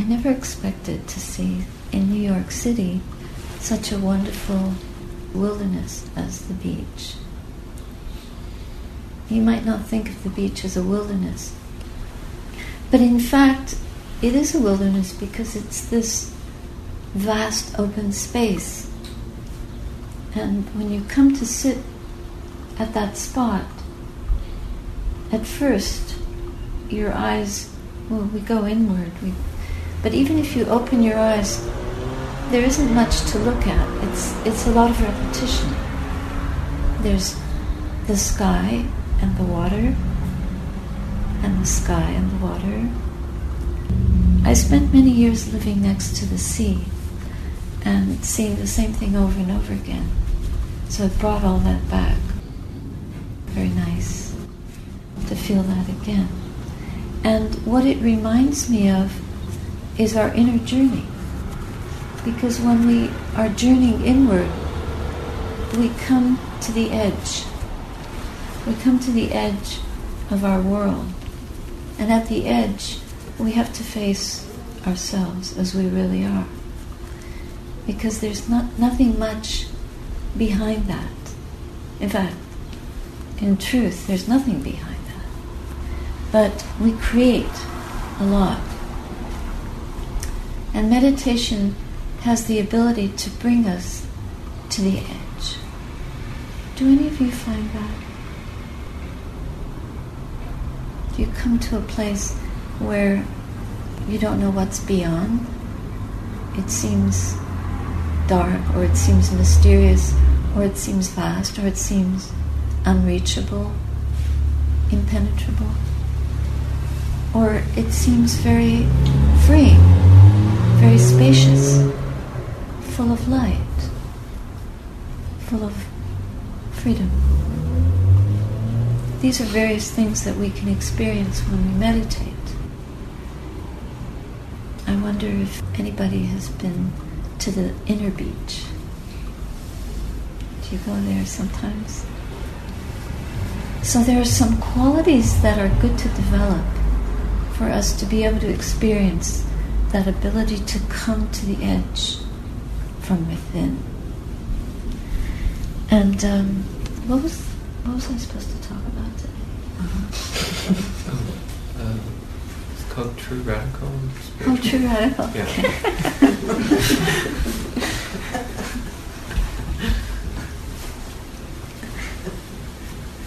I never expected to see in New York City such a wonderful wilderness as the beach. You might not think of the beach as a wilderness, but in fact, it is a wilderness because it's this vast open space. And when you come to sit at that spot, at first, your eyes, well, we go inward. We, but even if you open your eyes, there isn't much to look at. It's, it's a lot of repetition. There's the sky and the water, and the sky and the water. I spent many years living next to the sea and seeing the same thing over and over again. So it brought all that back. Very nice to feel that again. And what it reminds me of is our inner journey. Because when we are journeying inward, we come to the edge. We come to the edge of our world. And at the edge, we have to face ourselves as we really are. Because there's not, nothing much behind that. In fact, in truth, there's nothing behind that. But we create a lot. And meditation has the ability to bring us to the edge. Do any of you find that? Do you come to a place where you don't know what's beyond? It seems dark, or it seems mysterious, or it seems vast, or it seems unreachable, impenetrable, or it seems very free, very spacious, full of light, full of freedom. These are various things that we can experience when we meditate. I wonder if anybody has been to the inner beach. Do you go there sometimes? So there are some qualities that are good to develop for us to be able to experience that ability to come to the edge from within. And um, what was what was I supposed to talk about today? Uh-huh. uh, it's called True Radical. Oh, True Radical. Yeah.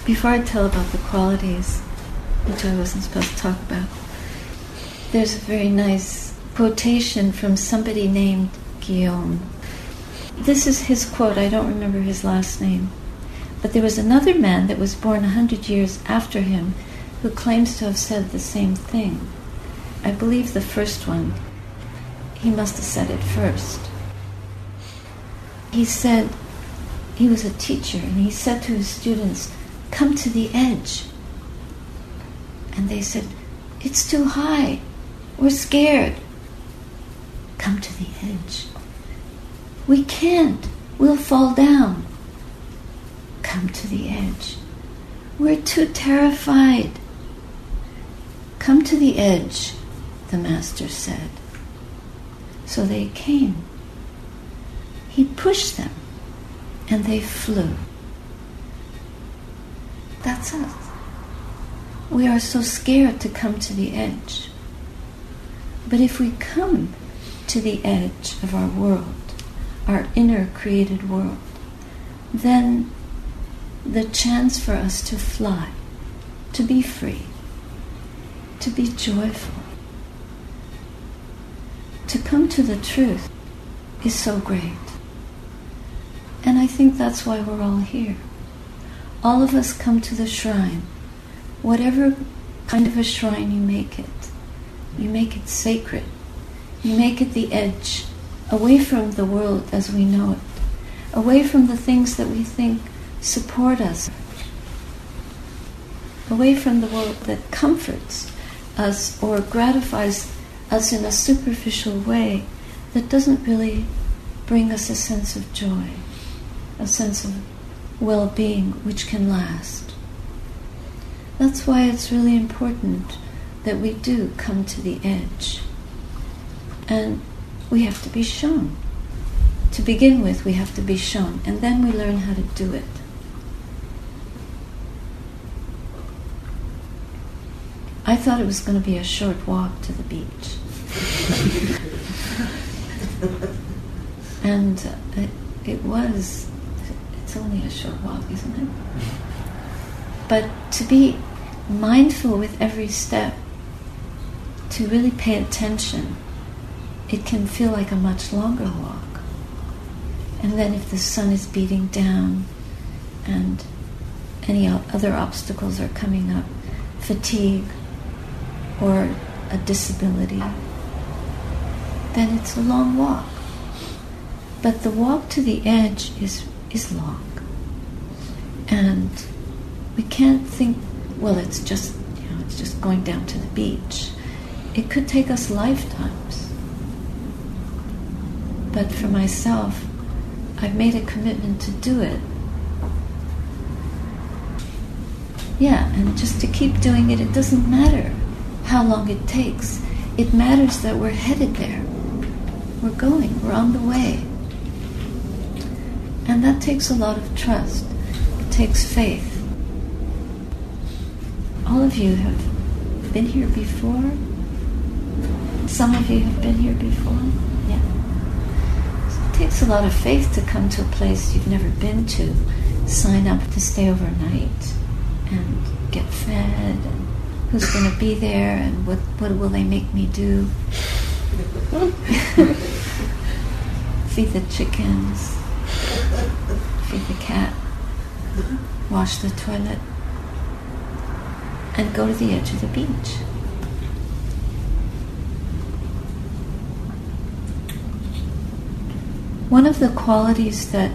Before I tell about the qualities, which I wasn't supposed to talk about, there's a very nice quotation from somebody named Guillaume. This is his quote, I don't remember his last name. But there was another man that was born a hundred years after him who claims to have said the same thing. I believe the first one. He must have said it first. He said, he was a teacher, and he said to his students, Come to the edge. And they said, It's too high. We're scared. Come to the edge. We can't. We'll fall down. Come to the edge. We're too terrified. Come to the edge, the Master said. So they came. He pushed them, and they flew. That's us. We are so scared to come to the edge. But if we come to the edge of our world, our inner created world, then the chance for us to fly, to be free, to be joyful, to come to the truth is so great. And I think that's why we're all here. All of us come to the shrine, whatever kind of a shrine you make it. You make it sacred. You make it the edge, away from the world as we know it, away from the things that we think support us, away from the world that comforts us or gratifies us in a superficial way that doesn't really bring us a sense of joy, a sense of well being which can last. That's why it's really important that we do come to the edge. And we have to be shown. To begin with, we have to be shown, and then we learn how to do it. I thought it was going to be a short walk to the beach. and uh, it, it was, it's only a short walk, isn't it? But to be mindful with every step, to really pay attention, it can feel like a much longer walk. And then if the sun is beating down and any other obstacles are coming up, fatigue or a disability, then it's a long walk. But the walk to the edge is, is long. And we can't think, well, it's just, you know, it's just going down to the beach. It could take us lifetimes. But for myself, I've made a commitment to do it. Yeah, and just to keep doing it, it doesn't matter how long it takes. It matters that we're headed there. We're going, we're on the way. And that takes a lot of trust, it takes faith. All of you have been here before. Some of you have been here before. It takes a lot of faith to come to a place you've never been to, sign up to stay overnight, and get fed, and who's going to be there, and what, what will they make me do? Feed the chickens, feed the cat, wash the toilet, and go to the edge of the beach. One of the qualities that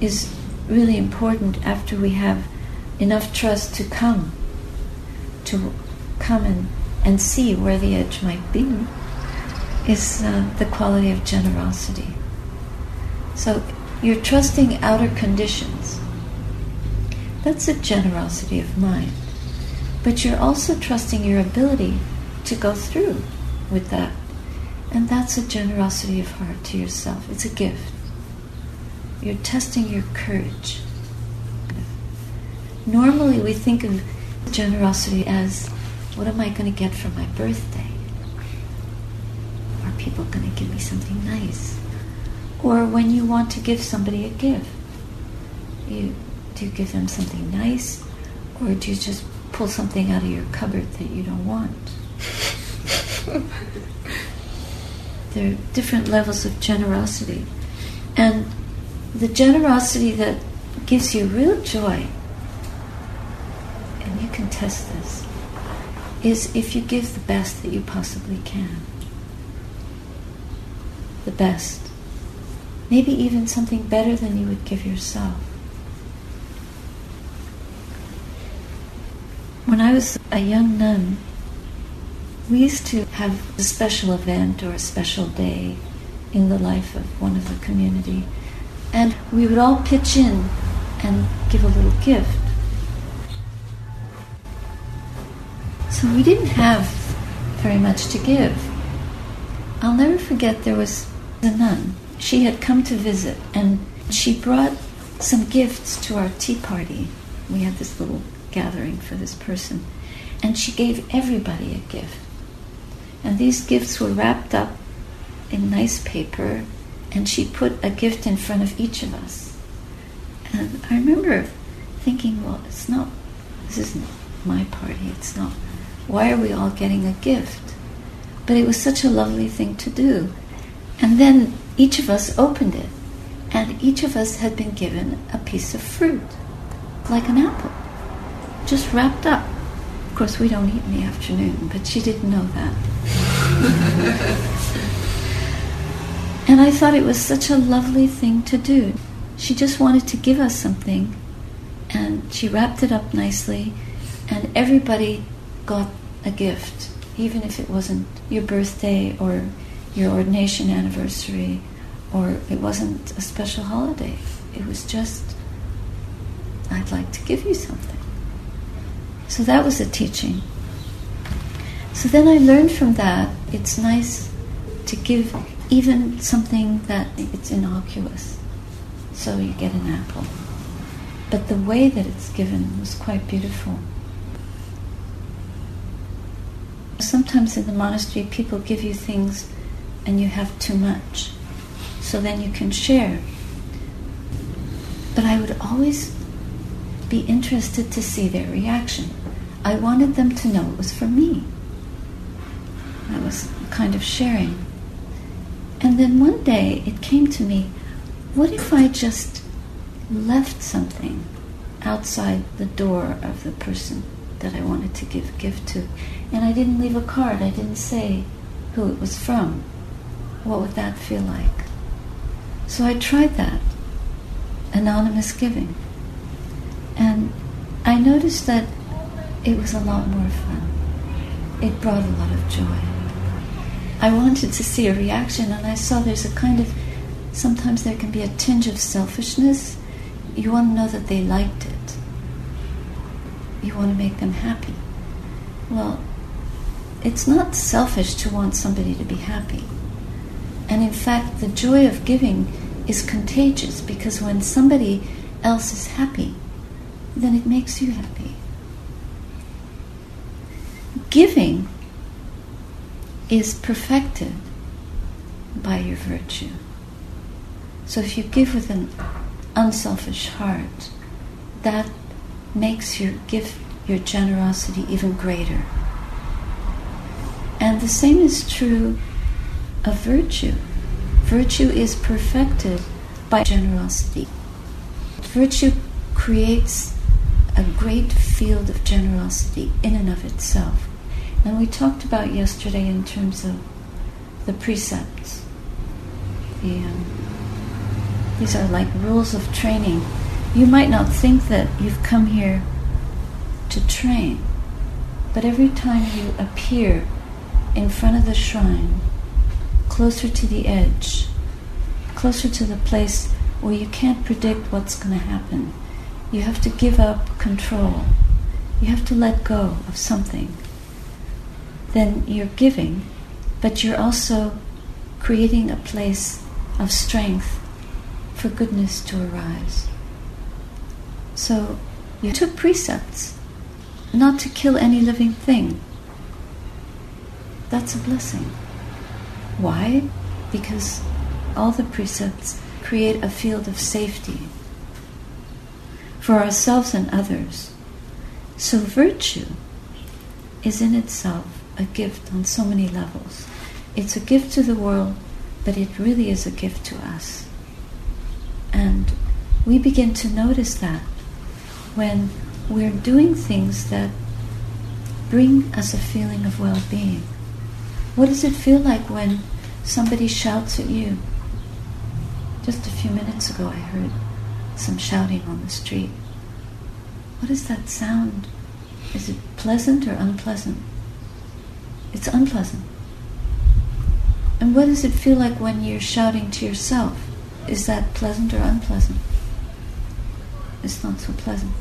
is really important after we have enough trust to come, to come and, and see where the edge might be, is uh, the quality of generosity. So you're trusting outer conditions. That's a generosity of mind. But you're also trusting your ability to go through with that. And that's a generosity of heart to yourself. It's a gift. You're testing your courage. Normally, we think of generosity as what am I going to get for my birthday? Are people going to give me something nice? Or when you want to give somebody a gift, you do you give them something nice, or do you just pull something out of your cupboard that you don't want? there are different levels of generosity, and the generosity that gives you real joy, and you can test this, is if you give the best that you possibly can. The best. Maybe even something better than you would give yourself. When I was a young nun, we used to have a special event or a special day in the life of one of the community, and we would all pitch in and give a little gift. So we didn't have very much to give. I'll never forget there was a nun. She had come to visit and she brought some gifts to our tea party. We had this little gathering for this person. And she gave everybody a gift. And these gifts were wrapped up in nice paper, and she put a gift in front of each of us. And I remember thinking, well, it's not, this isn't my party, it's not, why are we all getting a gift? But it was such a lovely thing to do. And then each of us opened it, and each of us had been given a piece of fruit, like an apple, just wrapped up. Of course, we don't eat in the afternoon, but she didn't know that. and I thought it was such a lovely thing to do. She just wanted to give us something, and she wrapped it up nicely, and everybody got a gift, even if it wasn't your birthday or your ordination anniversary or it wasn't a special holiday. It was just, I'd like to give you something. So that was a teaching. So then I learned from that it's nice to give even something that it's innocuous. So you get an apple. But the way that it's given was quite beautiful. Sometimes in the monastery, people give you things and you have too much. So then you can share. But I would always be interested to see their reaction. I wanted them to know it was for me. That was kind of sharing. And then one day it came to me what if I just left something outside the door of the person that I wanted to give a gift to? And I didn't leave a card, I didn't say who it was from. What would that feel like? So I tried that anonymous giving. And I noticed that it was a lot more fun. It brought a lot of joy. I wanted to see a reaction, and I saw there's a kind of sometimes there can be a tinge of selfishness. You want to know that they liked it, you want to make them happy. Well, it's not selfish to want somebody to be happy. And in fact, the joy of giving is contagious because when somebody else is happy, then it makes you happy. Giving is perfected by your virtue. So if you give with an unselfish heart, that makes your gift, your generosity even greater. And the same is true of virtue. Virtue is perfected by generosity. Virtue creates a great field of generosity in and of itself. And we talked about yesterday in terms of the precepts. The, um, these are like rules of training. You might not think that you've come here to train, but every time you appear in front of the shrine, closer to the edge, closer to the place where you can't predict what's going to happen, you have to give up control. You have to let go of something. Then you're giving, but you're also creating a place of strength for goodness to arise. So you took precepts not to kill any living thing. That's a blessing. Why? Because all the precepts create a field of safety for ourselves and others. So virtue is in itself a gift on so many levels. It's a gift to the world, but it really is a gift to us. And we begin to notice that when we're doing things that bring us a feeling of well being. What does it feel like when somebody shouts at you? Just a few minutes ago, I heard some shouting on the street. What is that sound? Is it pleasant or unpleasant? It's unpleasant. And what does it feel like when you're shouting to yourself? Is that pleasant or unpleasant? It's not so pleasant.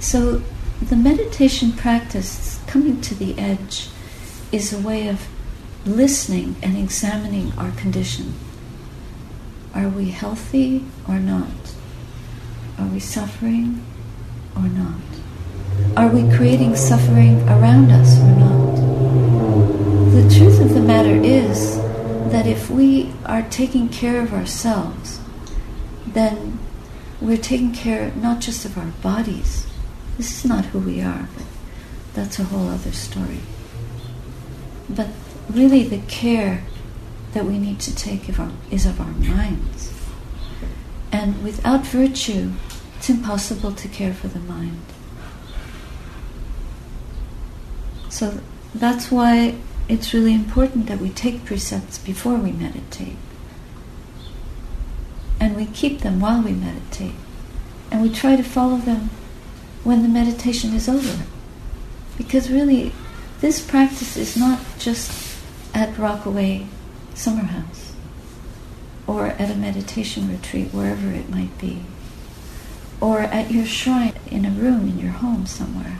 So, the meditation practice, coming to the edge, is a way of listening and examining our condition. Are we healthy or not? Are we suffering or not? Are we creating suffering around us or not? The truth of the matter is that if we are taking care of ourselves, then we're taking care not just of our bodies. This is not who we are, but that's a whole other story. But really, the care that we need to take of our, is of our minds. And without virtue, it's impossible to care for the mind. So that's why it's really important that we take precepts before we meditate. And we keep them while we meditate. And we try to follow them when the meditation is over. Because really, this practice is not just at Rockaway Summer House or at a meditation retreat, wherever it might be, or at your shrine in a room in your home somewhere.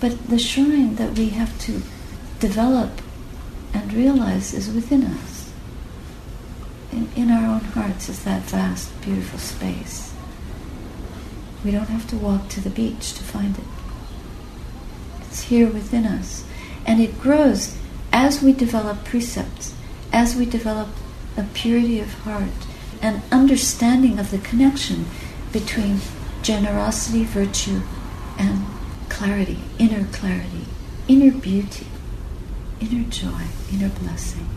But the shrine that we have to develop and realize is within us. In, in our own hearts is that vast, beautiful space. We don't have to walk to the beach to find it. It's here within us. And it grows as we develop precepts, as we develop a purity of heart, an understanding of the connection between generosity, virtue, and clarity, inner clarity, inner beauty, inner joy, inner blessing.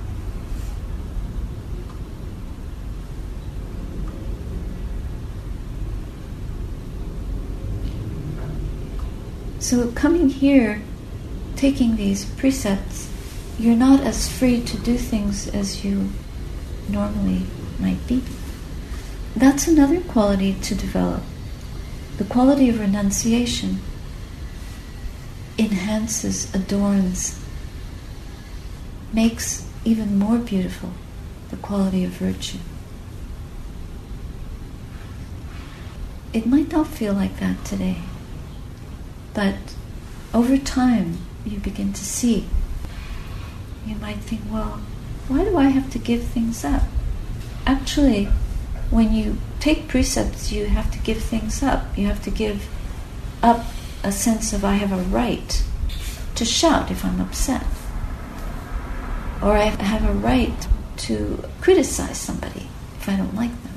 So, coming here, taking these precepts, you're not as free to do things as you normally might be. That's another quality to develop. The quality of renunciation enhances, adorns, makes even more beautiful the quality of virtue. It might not feel like that today, but over time you begin to see. You might think, well, why do I have to give things up? Actually, when you take precepts, you have to give things up. You have to give up a sense of I have a right to shout if I'm upset or I have a right to criticize somebody if I don't like them,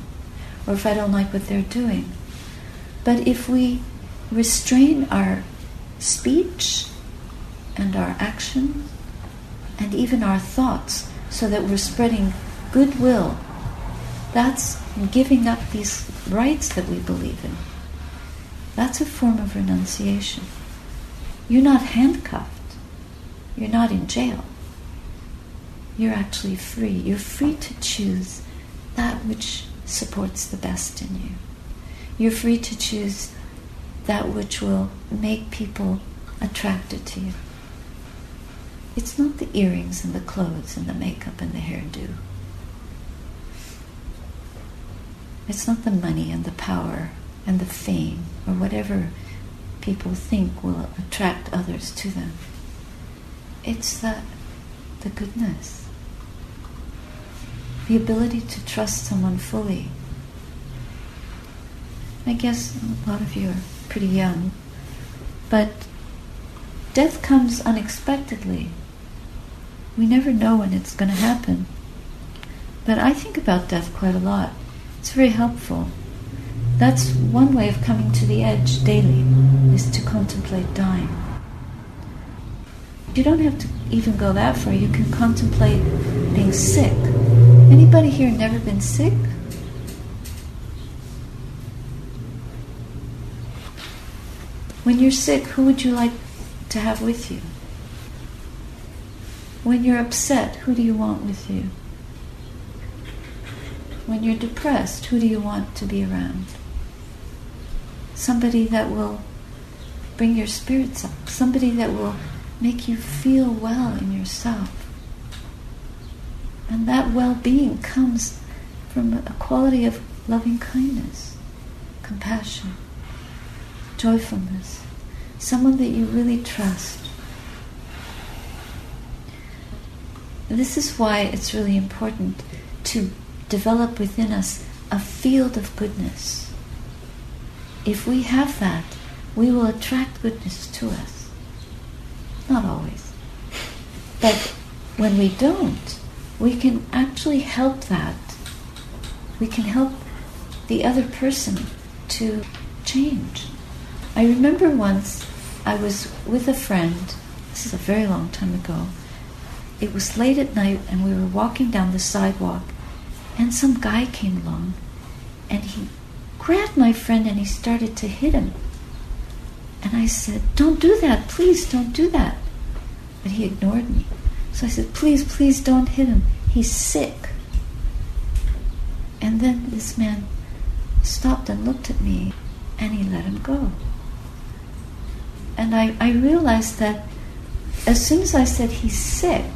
or if I don't like what they're doing. But if we restrain our speech and our action and even our thoughts so that we're spreading goodwill, that's giving up these rights that we believe in. That's a form of renunciation. You're not handcuffed, you're not in jail you're actually free. You're free to choose that which supports the best in you. You're free to choose that which will make people attracted to you. It's not the earrings and the clothes and the makeup and the hairdo. It's not the money and the power and the fame or whatever people think will attract others to them. It's the, the goodness the ability to trust someone fully. I guess a lot of you are pretty young, but death comes unexpectedly. We never know when it's going to happen. But I think about death quite a lot. It's very helpful. That's one way of coming to the edge daily, is to contemplate dying. You don't have to even go that far. You can contemplate being sick Anybody here never been sick? When you're sick, who would you like to have with you? When you're upset, who do you want with you? When you're depressed, who do you want to be around? Somebody that will bring your spirits up, somebody that will make you feel well in yourself. And that well being comes from a quality of loving kindness, compassion, joyfulness, someone that you really trust. This is why it's really important to develop within us a field of goodness. If we have that, we will attract goodness to us. Not always. But when we don't, we can actually help that. We can help the other person to change. I remember once I was with a friend, this is a very long time ago. It was late at night and we were walking down the sidewalk and some guy came along and he grabbed my friend and he started to hit him. And I said, Don't do that, please don't do that. But he ignored me. So I said, Please, please don't hit him. He's sick. And then this man stopped and looked at me and he let him go. And I, I realized that as soon as I said he's sick,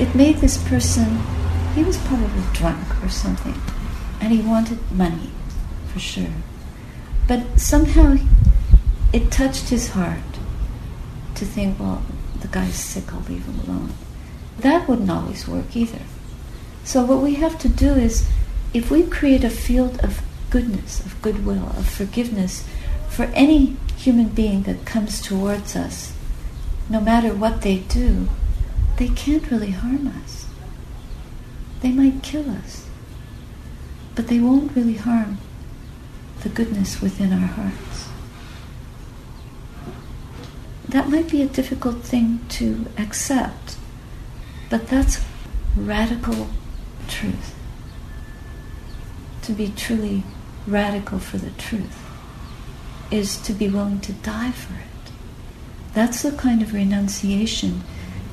it made this person, he was probably drunk or something, and he wanted money, for sure. But somehow it touched his heart to think, well, the guy's sick, I'll leave him alone. that wouldn't always work either. So, what we have to do is if we create a field of goodness, of goodwill, of forgiveness for any human being that comes towards us, no matter what they do, they can't really harm us. They might kill us, but they won't really harm the goodness within our hearts. That might be a difficult thing to accept, but that's radical truth. To be truly radical for the truth is to be willing to die for it. That's the kind of renunciation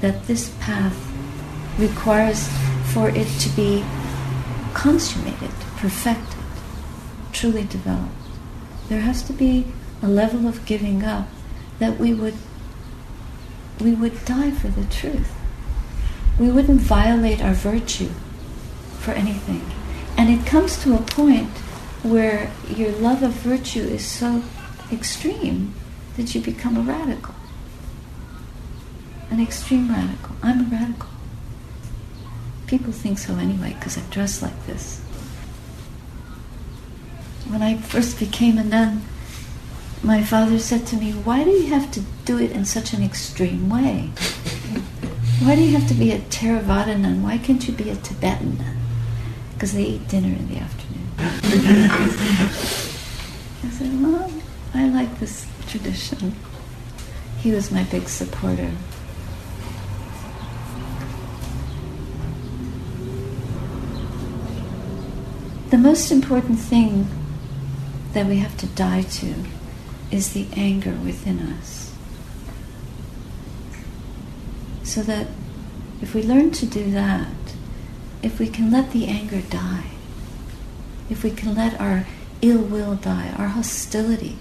that this path requires for it to be consummated, perfected, truly developed. There has to be a level of giving up that we would we would die for the truth. We wouldn't violate our virtue for anything. And it comes to a point where your love of virtue is so extreme that you become a radical. An extreme radical. I'm a radical. People think so anyway because I dress like this. When I first became a nun, my father said to me, Why do you have to do it in such an extreme way? Why do you have to be a Theravada nun? Why can't you be a Tibetan nun? Because they eat dinner in the afternoon. I said, Well, I like this tradition. He was my big supporter. The most important thing that we have to die to is the anger within us. So that if we learn to do that, if we can let the anger die, if we can let our ill will die, our hostility,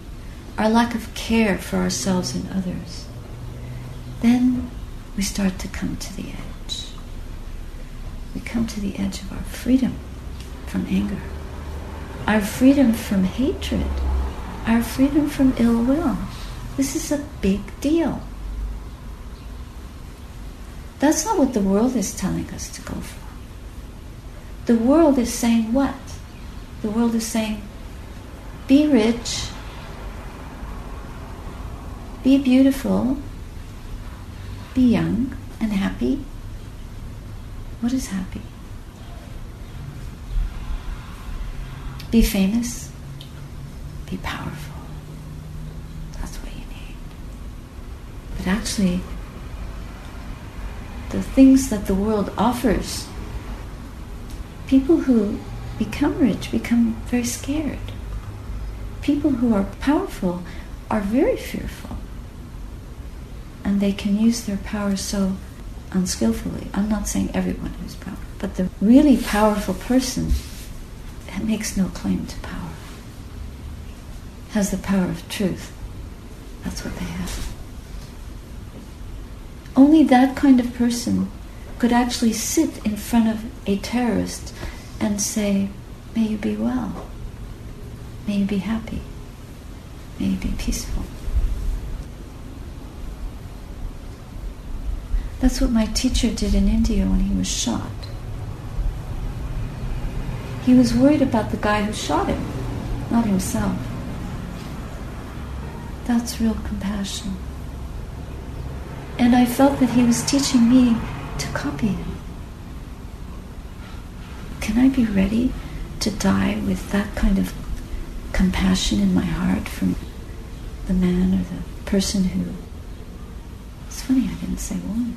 our lack of care for ourselves and others, then we start to come to the edge. We come to the edge of our freedom from anger, our freedom from hatred, our freedom from ill will. This is a big deal. That's not what the world is telling us to go for. The world is saying what? The world is saying, be rich, be beautiful, be young and happy. What is happy? Be famous. Be powerful. That's what you need. But actually, the things that the world offers, people who become rich become very scared. People who are powerful are very fearful. And they can use their power so unskillfully. I'm not saying everyone who's powerful, but the really powerful person makes no claim to power. Has the power of truth. That's what they have. Only that kind of person could actually sit in front of a terrorist and say, May you be well. May you be happy. May you be peaceful. That's what my teacher did in India when he was shot. He was worried about the guy who shot him, not himself. That's real compassion. And I felt that he was teaching me to copy him. Can I be ready to die with that kind of compassion in my heart from the man or the person who. It's funny I didn't say woman.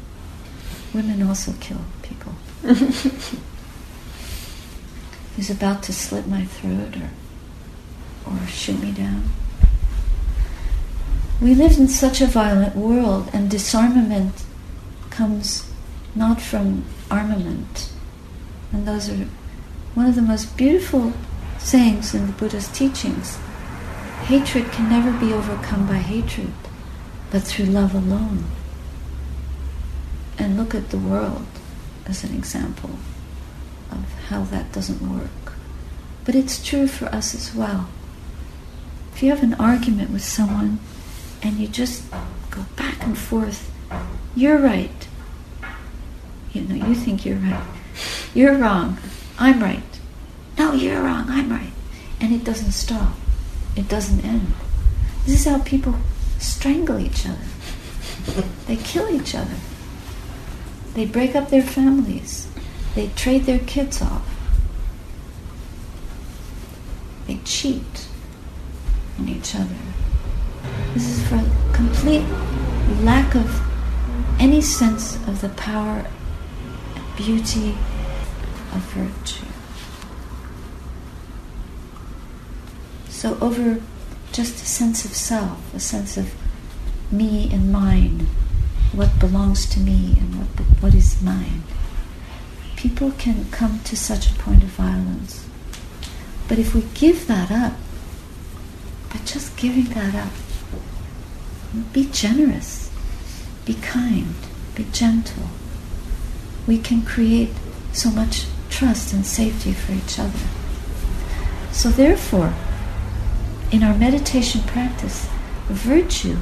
Women also kill people. who's about to slit my throat or, or shoot me down. We live in such a violent world, and disarmament comes not from armament. And those are one of the most beautiful sayings in the Buddha's teachings. Hatred can never be overcome by hatred, but through love alone. And look at the world as an example of how that doesn't work. But it's true for us as well. If you have an argument with someone and you just go back and forth, you're right. You know, you think you're right. You're wrong. I'm right. No, you're wrong. I'm right. And it doesn't stop. It doesn't end. This is how people strangle each other. They kill each other. They break up their families. They trade their kids off. They cheat on each other. This is for complete lack of any sense of the power beauty of virtue. So, over just a sense of self, a sense of me and mine, what belongs to me and what, what is mine, people can come to such a point of violence. But if we give that up, by just giving that up, be generous, be kind, be gentle, we can create so much trust and safety for each other. So, therefore, in our meditation practice, virtue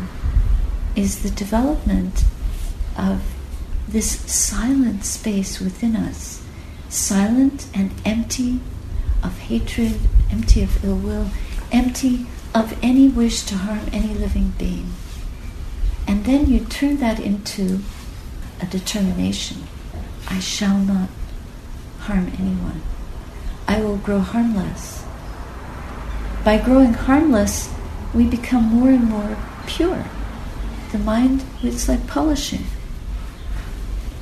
is the development of this silent space within us, silent and empty of hatred, empty of ill will, empty of any wish to harm any living being. And then you turn that into a determination I shall not harm anyone. I will grow harmless by growing harmless, we become more and more pure. The mind, it's like polishing.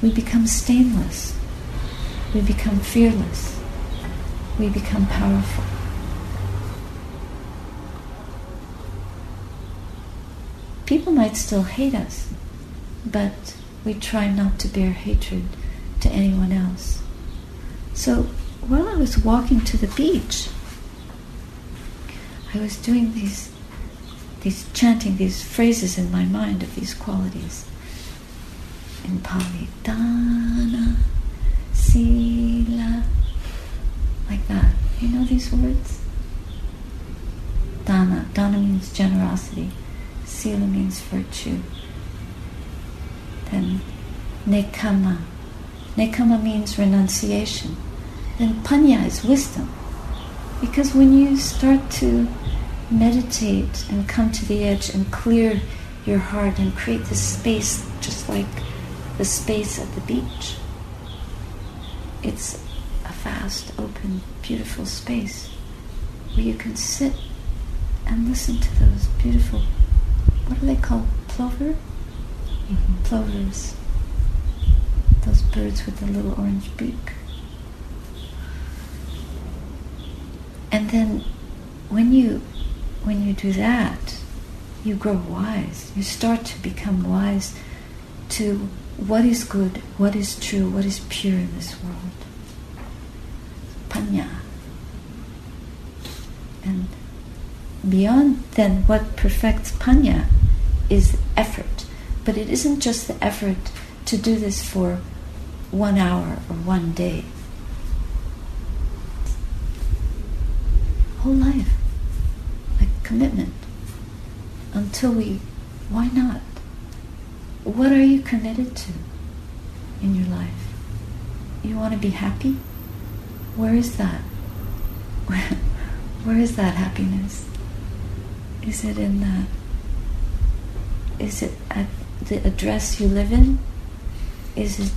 We become stainless. We become fearless. We become powerful. People might still hate us, but we try not to bear hatred to anyone else. So while I was walking to the beach, I was doing these, these chanting these phrases in my mind of these qualities. In Pali, dana, sila, like that. You know these words? Dana. Dana means generosity. Sila means virtue. Then nekama. Nekama means renunciation. Then panya is wisdom. Because when you start to meditate and come to the edge and clear your heart and create this space just like the space at the beach. It's a vast, open, beautiful space where you can sit and listen to those beautiful, what are they called? Plover? Mm-hmm. Plovers. Those birds with the little orange beak. And then when you when you do that, you grow wise. You start to become wise to what is good, what is true, what is pure in this world. Panya. And beyond then what perfects panya is effort. But it isn't just the effort to do this for one hour or one day. Whole life Like commitment until we, why not? What are you committed to in your life? You want to be happy? Where is that? Where, is that happiness? Is it in the, is it at the address you live in? Is it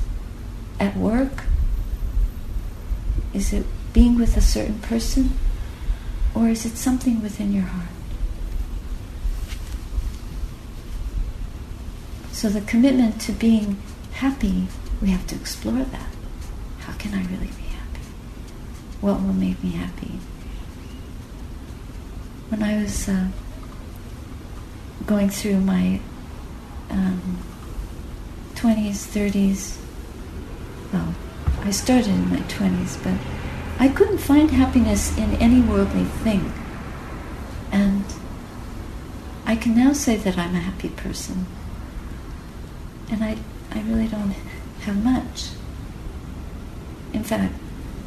at work? Is it being with a certain person? Or is it something within your heart? So the commitment to being happy, we have to explore that. How can I really be happy? What will make me happy? When I was uh, going through my um, 20s, 30s, well, I started in my 20s, but I couldn't find happiness in any worldly thing. And I can now say that I'm a happy person and I, I really don't have much. In fact,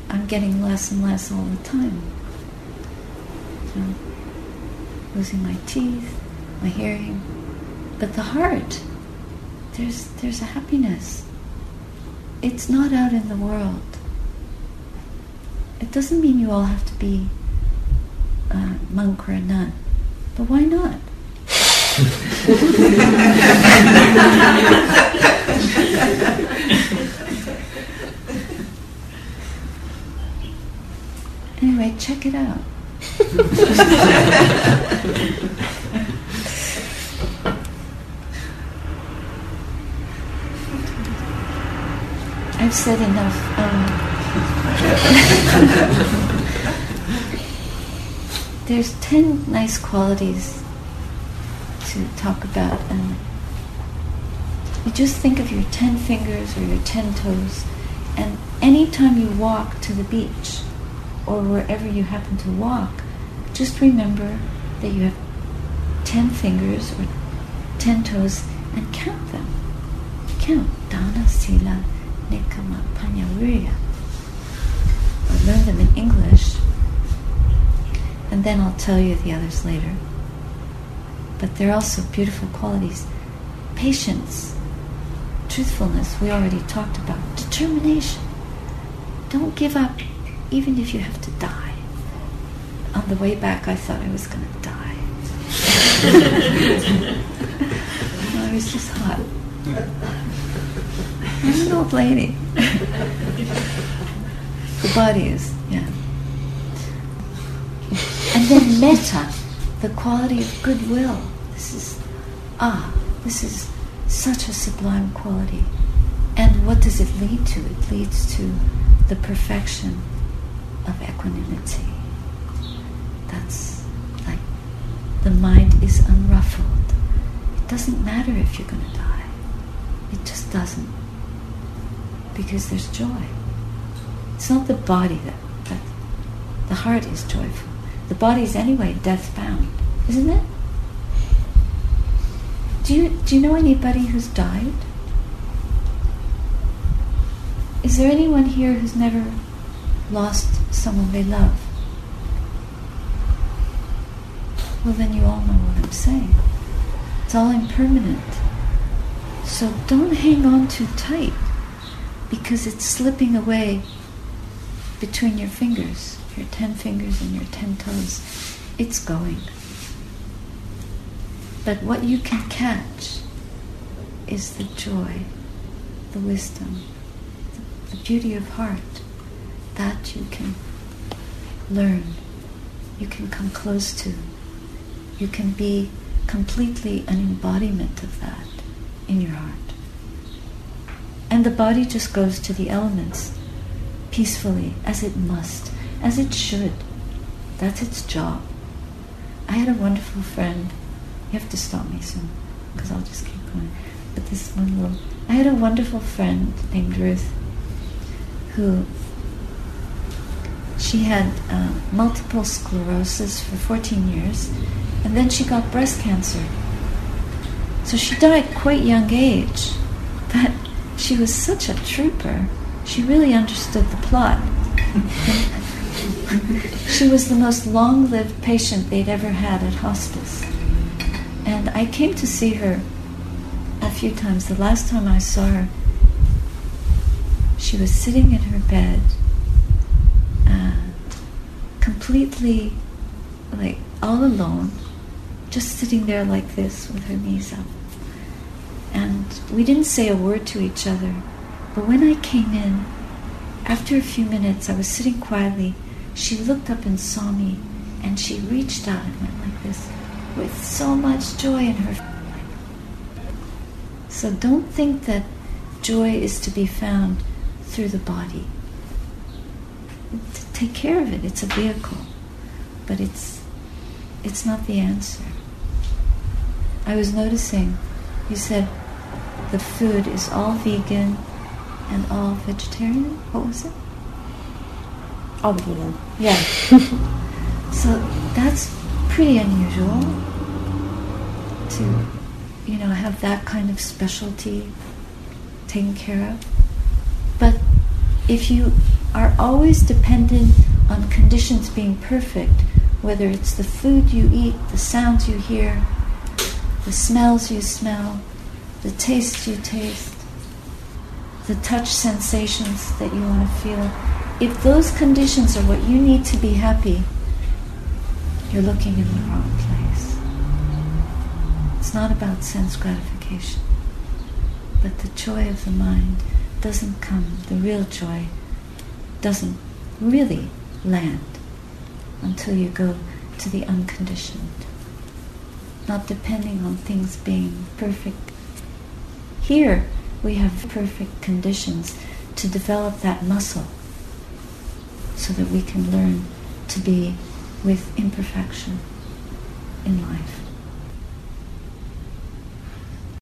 I'm getting less and less all the time. So, losing my teeth, my hearing, but the heart, there's there's a happiness. it's not out in the world. It doesn't mean you all have to be a monk or a nun, but why not? anyway, check it out. I've said enough. Um, there's ten nice qualities to talk about, and you just think of your ten fingers or your ten toes, and anytime you walk to the beach or wherever you happen to walk, just remember that you have ten fingers or ten toes and count them. Count. Dana, Sila. I'll learn them in English, and then I'll tell you the others later. But they're also beautiful qualities. Patience, truthfulness, we already talked about. Determination. Don't give up, even if you have to die. On the way back, I thought I was going to die. I was just hot. I'm an old lady. the body is, yeah. And then metta, the quality of goodwill. This is, ah, this is such a sublime quality. And what does it lead to? It leads to the perfection of equanimity. That's like the mind is unruffled. It doesn't matter if you're going to die. It just doesn't because there's joy. It's not the body that, that the heart is joyful. The body's anyway death bound, isn't it? Do you do you know anybody who's died? Is there anyone here who's never lost someone they love? Well, then you all know what I'm saying. It's all impermanent. So don't hang on too tight because it's slipping away between your fingers, your ten fingers and your ten toes. It's going. But what you can catch is the joy, the wisdom, the, the beauty of heart. That you can learn, you can come close to. You can be completely an embodiment of that in your heart. And the body just goes to the elements peacefully, as it must, as it should. That's its job. I had a wonderful friend. You have to stop me soon, because I'll just keep going. But this one little. I had a wonderful friend named Ruth who she had uh, multiple sclerosis for 14 years, and then she got breast cancer. So she died quite young age, but she was such a trooper. She really understood the plot. she was the most long lived patient they'd ever had at hospice. And I came to see her a few times. The last time I saw her, she was sitting in her bed, completely like all alone, just sitting there like this with her knees up. And we didn't say a word to each other. But when I came in, after a few minutes, I was sitting quietly. She looked up and saw me, and she reached out and went like this with so much joy in her. So don't think that joy is to be found through the body. Take care of it. It's a vehicle, but it's it's not the answer. I was noticing. You said the food is all vegan and all vegetarian. What was it? All vegan. Yeah. so that's pretty unusual to, you know, have that kind of specialty taken care of. But if you are always dependent on conditions being perfect, whether it's the food you eat, the sounds you hear, the smells you smell, the tastes you taste, the touch sensations that you want to feel, if those conditions are what you need to be happy, you're looking in the wrong place. It's not about sense gratification, but the joy of the mind doesn't come, the real joy doesn't really land until you go to the unconditioned, not depending on things being perfect. Here, we have perfect conditions to develop that muscle so that we can learn to be with imperfection in life.